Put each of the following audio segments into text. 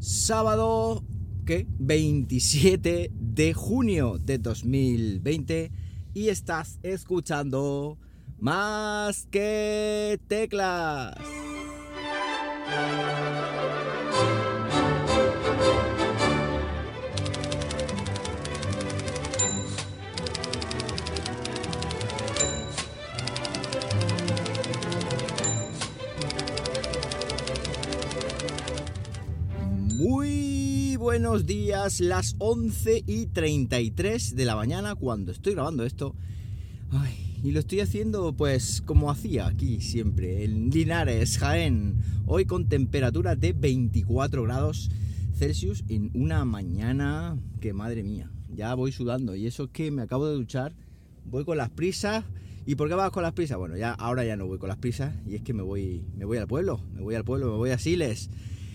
sábado ¿qué? 27 de junio de 2020 y estás escuchando más que teclas. Buenos días, las 11 y 33 de la mañana cuando estoy grabando esto. Y lo estoy haciendo pues como hacía aquí siempre, en Linares, Jaén. Hoy con temperatura de 24 grados Celsius en una mañana que madre mía, ya voy sudando. Y eso es que me acabo de duchar, voy con las prisas. ¿Y por qué vas con las prisas? Bueno, ya ahora ya no voy con las prisas y es que me voy, me voy al pueblo, me voy al pueblo, me voy a Siles.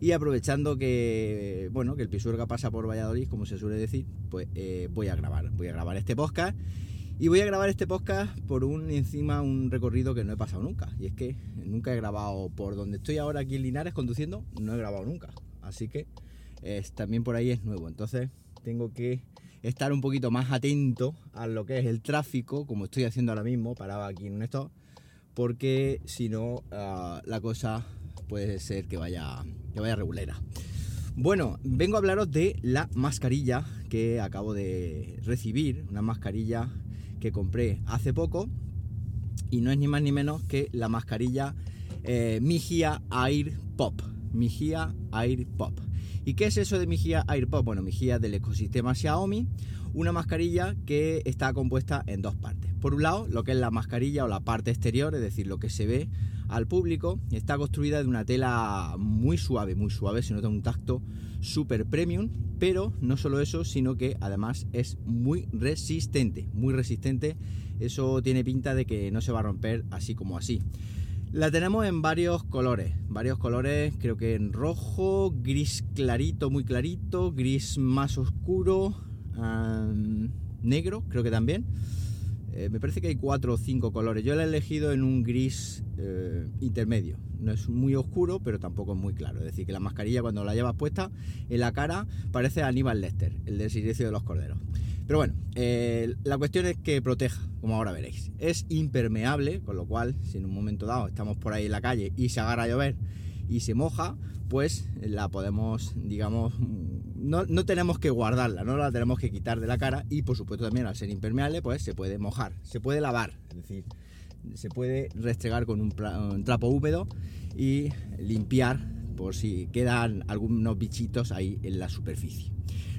Y aprovechando que, bueno, que el Pisuerga pasa por Valladolid, como se suele decir, pues eh, voy a grabar, voy a grabar este podcast. Y voy a grabar este podcast por un encima un recorrido que no he pasado nunca. Y es que nunca he grabado por donde estoy ahora aquí en Linares conduciendo, no he grabado nunca. Así que también por ahí es nuevo. Entonces tengo que estar un poquito más atento a lo que es el tráfico, como estoy haciendo ahora mismo, parado aquí en un stop, porque si no, uh, la cosa puede ser que vaya, que vaya regulera. Bueno, vengo a hablaros de la mascarilla que acabo de recibir, una mascarilla que compré hace poco y no es ni más ni menos que la mascarilla eh, Migia Air Pop. Migia Air Pop. ¿Y qué es eso de Migia Air Pop? Bueno, Migia del ecosistema Xiaomi, una mascarilla que está compuesta en dos partes. Por un lado, lo que es la mascarilla o la parte exterior, es decir, lo que se ve al público, está construida de una tela muy suave, muy suave, se nota un tacto super premium, pero no solo eso, sino que además es muy resistente, muy resistente, eso tiene pinta de que no se va a romper así como así. La tenemos en varios colores, varios colores, creo que en rojo, gris clarito, muy clarito, gris más oscuro, negro, creo que también. Eh, me parece que hay cuatro o cinco colores. Yo la he elegido en un gris eh, intermedio. No es muy oscuro, pero tampoco es muy claro. Es decir, que la mascarilla cuando la llevas puesta en la cara parece Aníbal Lester, el del silencio de los corderos. Pero bueno, eh, la cuestión es que proteja, como ahora veréis. Es impermeable, con lo cual, si en un momento dado estamos por ahí en la calle y se agarra a llover y se moja, pues la podemos, digamos, no, no, tenemos que guardarla, no la tenemos que quitar de la cara y por supuesto también al ser impermeable pues se puede mojar, se puede lavar, es decir, se puede restregar con un, trapo húmedo y limpiar por si quedan algunos bichitos ahí en la superficie.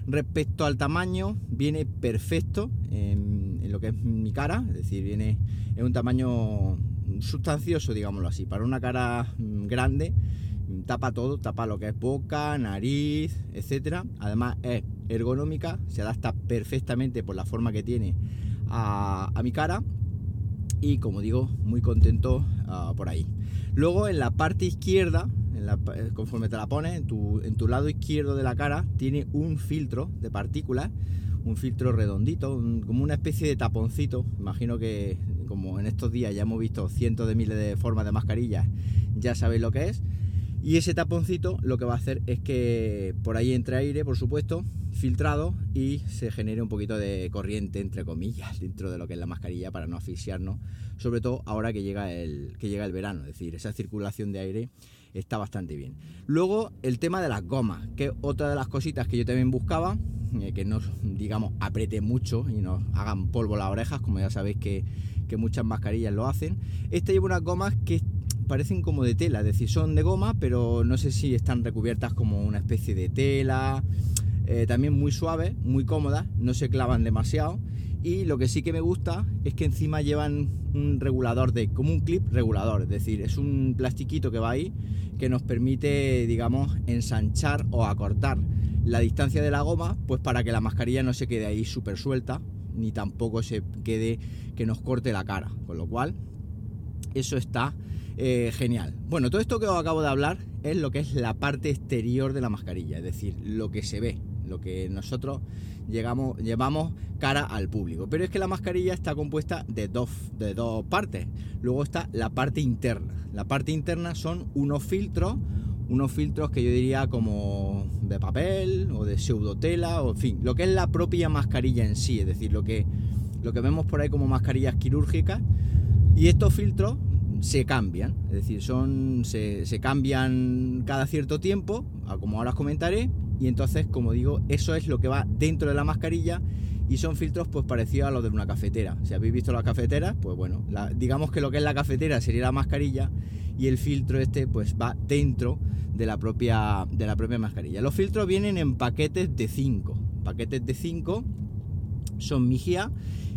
Respecto al tamaño, viene perfecto en, en lo que es mi cara, es decir, viene en un tamaño sustancioso, digámoslo así, para una cara mm, grande tapa todo, tapa lo que es boca, nariz, etcétera. Además es ergonómica, se adapta perfectamente por la forma que tiene a, mi cara y como digo, muy contento uh, por ahí. Luego en la parte izquierda, la, conforme te la pones, en tu, lado izquierdo de la cara, tiene un filtro de partículas, un filtro redondito, como una especie de taponcito. Imagino que como en estos días ya hemos visto cientos de miles de formas de mascarillas, ya sabéis lo que es. Y ese taponcito lo que va a hacer es que por ahí entre aire, por supuesto, filtrado y se genere un poquito de corriente, entre comillas, dentro de lo que es la mascarilla para no asfixiarnos, sobre todo ahora que llega el, que llega el verano, es decir, esa circulación de aire está bastante bien. Luego el tema de las gomas, que otra de las cositas que yo también buscaba, eh, que nos, digamos, apriete mucho y nos hagan polvo las orejas, como ya sabéis que, que muchas mascarillas lo hacen. Esta lleva unas gomas que parecen como de tela, es decir, son de goma, pero no sé si están recubiertas como una especie de tela. Eh, también muy suaves, muy cómodas, no se clavan demasiado. Y lo que sí que me gusta es que encima llevan un regulador de, como un clip regulador, es decir, es un plastiquito que va ahí que nos permite, digamos, ensanchar o acortar la distancia de la goma, pues para que la mascarilla no se quede ahí súper suelta, ni tampoco se quede que nos corte la cara. Con lo cual, eso está eh, genial. Bueno, todo esto que os acabo de hablar es lo que es la parte exterior de la mascarilla, es decir, lo que se ve, lo que nosotros llevamos cara al público. Pero es que la mascarilla está compuesta de dos, de dos partes. Luego está la parte interna. La parte interna son unos filtros unos filtros que yo diría como de papel o de pseudotela, o en fin, lo que es la propia mascarilla en sí, es decir, lo que, lo que vemos por ahí como mascarillas quirúrgicas. Y estos filtros se cambian, es decir, son, se, se cambian cada cierto tiempo, como ahora os comentaré, y entonces, como digo, eso es lo que va dentro de la mascarilla y son filtros pues parecidos a los de una cafetera. Si habéis visto las cafeteras, pues bueno, digamos que lo que es la cafetera sería la mascarilla y el filtro este pues va dentro de la propia, de la propia mascarilla. Los filtros vienen en paquetes de 5, paquetes de 5 son Migia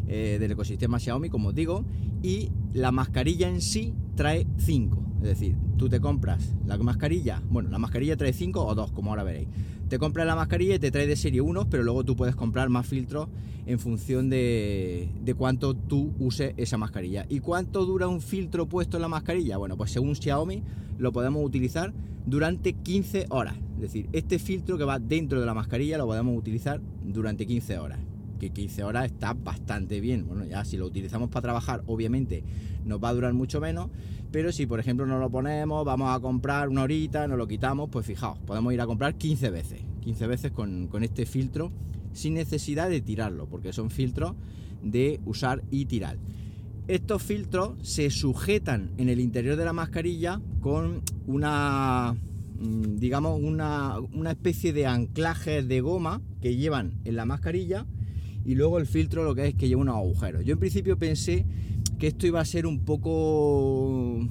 eh, del ecosistema Xiaomi, como os digo, y la mascarilla en sí trae 5. Es decir, tú te compras la mascarilla, bueno, la mascarilla trae 5 o 2, como ahora veréis. Te compras la mascarilla y te trae de serie 1, pero luego tú puedes comprar más filtros en función de, de, cuánto tú uses esa mascarilla. ¿Y cuánto dura un filtro puesto en la mascarilla? Bueno, pues según Xiaomi lo podemos utilizar durante 15 horas. Es decir, este filtro que va dentro de la mascarilla lo podemos utilizar durante 15 horas que 15 horas está bastante bien. Bueno, ya si lo utilizamos para trabajar, obviamente nos va a durar mucho menos, pero si por ejemplo no lo ponemos, vamos a comprar una horita, nos lo quitamos, pues fijaos, podemos ir a comprar 15 veces, 15 veces con, con este filtro sin necesidad de tirarlo, porque son filtros de usar y tirar. Estos filtros se sujetan en el interior de la mascarilla con una mm, digamos una, una especie de anclaje de goma que llevan en la mascarilla y luego el filtro lo que es que lleva unos agujeros. Yo en principio pensé que esto iba a ser un poco...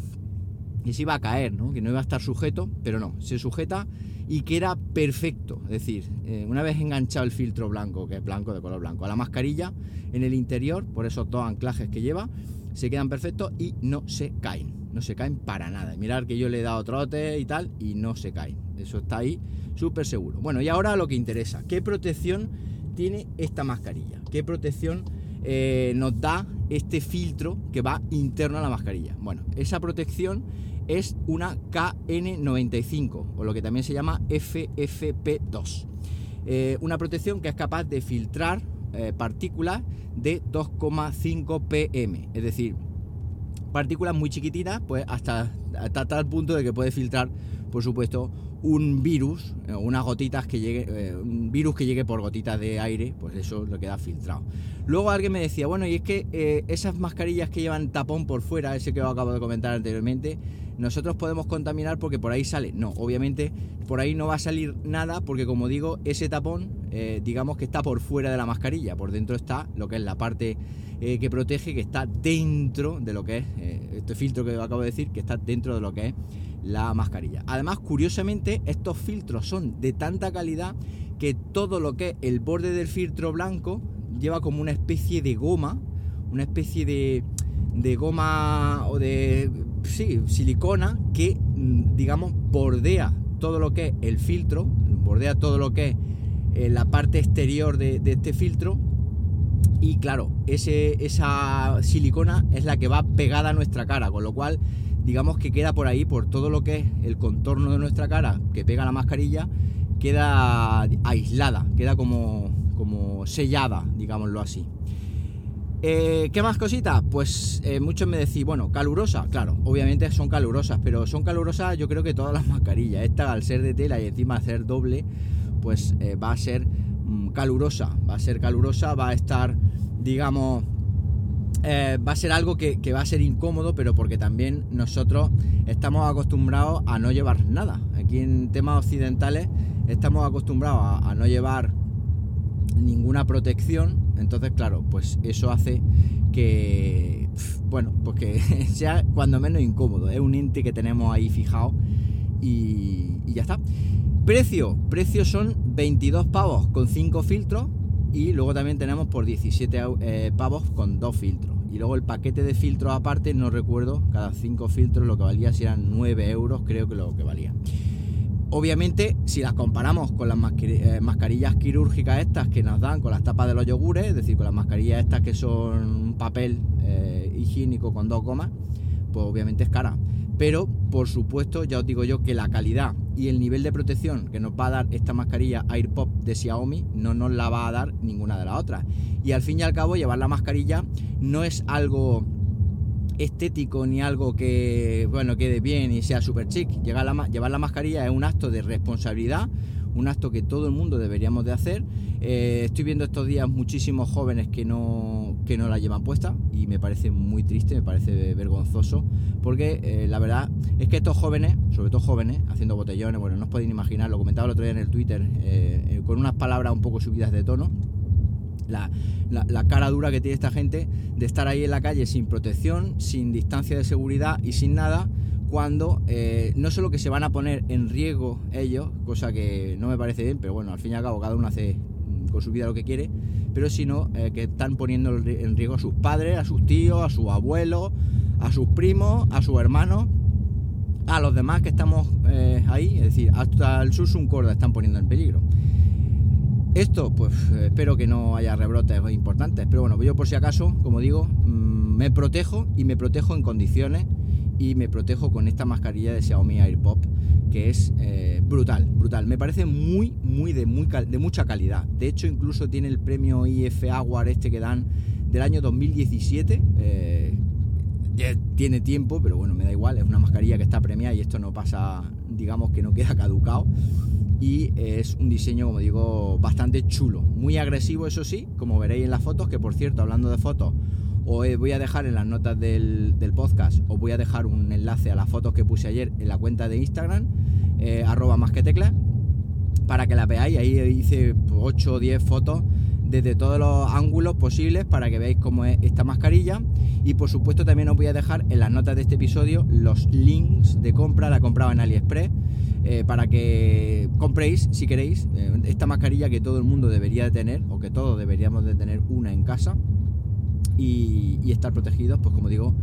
que se iba a caer, ¿no? que no iba a estar sujeto, pero no, se sujeta y que era perfecto. Es decir, eh, una vez enganchado el filtro blanco, que es blanco de color blanco, a la mascarilla en el interior, por esos dos anclajes que lleva, se quedan perfectos y no se caen. No se caen para nada. Mirar que yo le he dado trote y tal y no se caen. Eso está ahí súper seguro. Bueno, y ahora lo que interesa, ¿qué protección tiene esta mascarilla? ¿Qué protección eh, nos da este filtro que va interno a la mascarilla? Bueno, esa protección es una KN95 o lo que también se llama FFP2. Eh, una protección que es capaz de filtrar eh, partículas de 2,5 pm, es decir, partículas muy chiquititas, pues hasta, hasta tal punto de que puede filtrar, por supuesto, un virus, eh, unas gotitas que llegue, eh, un virus que llegue por gotitas de aire, pues eso lo queda filtrado. Luego alguien me decía, bueno, y es que eh, esas mascarillas que llevan tapón por fuera, ese que os acabo de comentar anteriormente, nosotros podemos contaminar porque por ahí sale. No, obviamente por ahí no va a salir nada porque como digo, ese tapón, digamos que está por fuera de la mascarilla, por dentro está lo que es la parte que protege, que está dentro de lo que es este filtro que acabo de decir, que está dentro de lo que es la mascarilla. Además, curiosamente, estos filtros son de tanta calidad que todo lo que es el borde del filtro blanco lleva como una especie de goma, una especie de, de goma o de silicona que, mm, digamos, bordea todo lo que es el filtro, bordea todo lo que es eh, la parte exterior de este filtro y claro, ese, esa silicona es la que va pegada a nuestra cara, con lo cual digamos que queda por ahí, por todo lo que es el contorno de nuestra cara que pega la mascarilla, queda aislada, queda como, como sellada, digámoslo así. Eh, ¿Qué más cositas? Pues eh, muchos me decís, bueno, calurosa, claro, obviamente son calurosas, pero son calurosas yo creo que todas las mascarillas. Esta al ser de tela y encima ser doble, pues eh, va a ser calurosa, va a ser calurosa, va a estar, digamos, eh, va a ser algo que, va a ser incómodo, pero porque también nosotros estamos acostumbrados a no llevar nada. Aquí en temas occidentales estamos acostumbrados a, no llevar ninguna protección, entonces claro, pues eso hace que, bueno, pues que sea cuando menos incómodo. Es un ente que tenemos ahí fijado y ya está. Precio, precio son 22 pavos con 5 filtros y luego también tenemos por 17 eh, pavos con dos filtros. Y luego el paquete de filtros aparte, no recuerdo, cada 5 filtros lo que valía si eran 9 euros, creo que lo que valía. Obviamente, si las comparamos con las eh, mascarillas quirúrgicas estas que nos dan con las tapas de los yogures, es decir, con las mascarillas estas que son un papel eh, higiénico con dos gomas, pues obviamente es cara. Pero, por supuesto, ya os digo yo que la calidad y el nivel de protección que nos va a dar esta mascarilla AirPop de Xiaomi no nos la va a dar ninguna de las otras. Y al fin y al cabo, llevar la mascarilla no es algo estético ni algo que, bueno, quede bien y sea súper chic. Llevar la, llevar la mascarilla es un acto de responsabilidad, un acto que todo el mundo deberíamos de hacer. Eh, estoy viendo estos días muchísimos jóvenes que no, que no la llevan puesta y me parece muy triste, me parece vergonzoso, porque eh, la verdad es que estos jóvenes, sobre todo jóvenes, haciendo botellones, bueno, no os podéis imaginar, lo comentaba el otro día en el Twitter, eh, con unas palabras un poco subidas de tono, la, la, cara dura que tiene esta gente de estar ahí en la calle sin protección, sin distancia de seguridad y sin nada, cuando eh, no solo que se van a poner en riesgo ellos, cosa que no me parece bien, pero bueno, al fin y al cabo cada uno hace mm, con su vida lo que quiere, pero sino eh, que están poniendo en riesgo a sus padres, a sus tíos, a sus abuelos, a sus primos, a sus hermanos, a los demás que estamos eh, ahí, es decir, hasta el un Corda están poniendo en peligro. Esto, pues espero que no haya rebrotes importantes, pero bueno, yo por si acaso, como digo, mm, me protejo y me protejo en condiciones y me protejo con esta mascarilla de Xiaomi AirPop que es eh, brutal, brutal. Me parece muy, muy de, muy de mucha calidad. De hecho, incluso tiene el premio IF Award este que dan del año 2017. Eh, tiene tiempo, pero bueno, me da igual. Es una mascarilla que está premiada y esto no pasa, digamos que no queda caducado. Y es un diseño, como digo, bastante chulo. Muy agresivo, eso sí, como veréis en las fotos, que por cierto, hablando de fotos, os voy a dejar en las notas del, podcast, os voy a dejar un enlace a las fotos que puse ayer en la cuenta de Instagram, eh, arroba más que tecla, para que la veáis. Ahí hice 8 o 10 fotos desde todos los ángulos posibles para que veáis cómo es esta mascarilla. Y por supuesto también os voy a dejar en las notas de este episodio los links de compra, la compraba en AliExpress, eh, para que compréis, si queréis, eh, esta mascarilla que todo el mundo debería de tener, o que todos deberíamos de tener una en casa y, estar protegidos, pues como digo,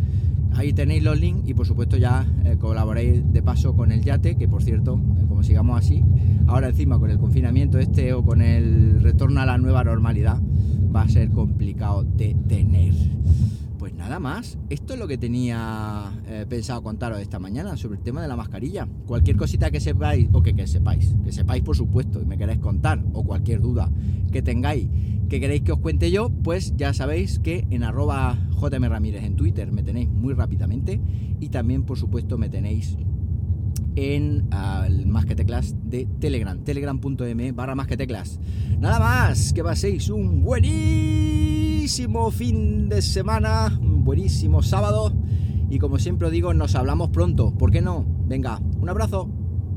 ahí tenéis los links y por supuesto ya eh, colaboréis de paso con el yate, que por cierto, eh, como sigamos así, ahora encima con el confinamiento este o con el retorno a la nueva normalidad, va a ser complicado de tener. Pues nada más, esto es lo que tenía eh, pensado contaros esta mañana sobre el tema de la mascarilla. Cualquier cosita que sepáis, o que, sepáis, que sepáis por supuesto y me queréis contar, o cualquier duda que tengáis que queréis que os cuente yo, pues ya sabéis que en arroba JM Ramírez en Twitter me tenéis muy rápidamente y también por supuesto me tenéis en el más que de Telegram, telegram.m barra más que teclas. Nada más, que paséis un buenísimo fin de semana, buenísimo sábado y como siempre digo, nos hablamos pronto, ¿por qué no? Venga, un abrazo.